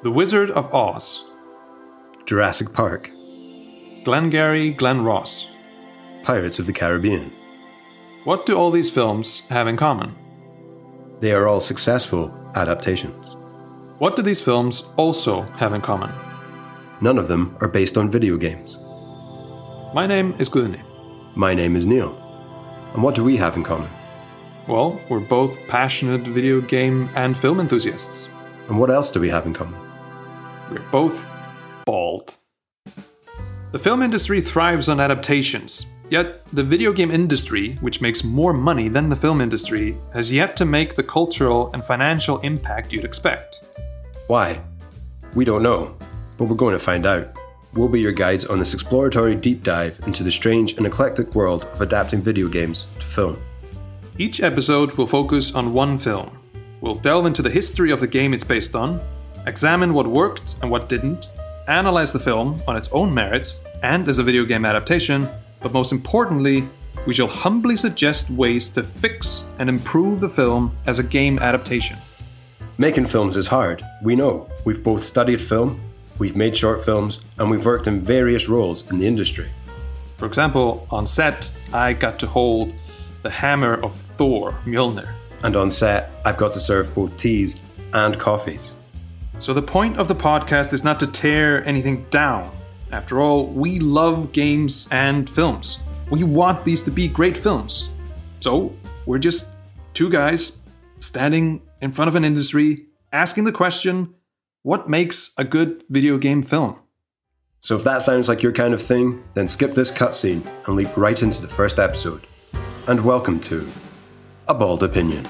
The Wizard of Oz, Jurassic Park, Glengarry Glen Ross. Pirates of the Caribbean. What do all these films have in common? They are all successful adaptations. What do these films also have in common? None of them are based on video games. My name is Gudni. My name is Neill. And what do we have in common? Well, we're both passionate video game and film enthusiasts. And what else do we have in common? We're both bald. The film industry thrives on adaptations, yet the video game industry, which makes more money than the film industry, has yet to make the cultural and financial impact you'd expect. Why? We don't know, but we're going to find out. We'll be your guides on this exploratory deep dive into the strange and eclectic world of adapting video games to film. Each episode will focus on one film. We'll delve into the history of the game it's based on, examine what worked and what didn't, analyze the film on its own merits and as a video game adaptation, but most importantly, we shall humbly suggest ways to fix and improve the film as a game adaptation. Making films is hard, we know. We've both studied film, we've made short films, and we've worked in various roles in the industry. For example, on set, I got to hold the hammer of Thor, Mjolnir. And on set, I've got to serve both teas and coffees. So the point of the podcast is not to tear anything down. After all, we love games and films. We want these to be great films. So we're just two guys standing in front of an industry asking the question what makes a good video game film? So if that sounds like your kind of thing, then skip this cutscene and leap right into the first episode. And welcome to A Bald Opinion.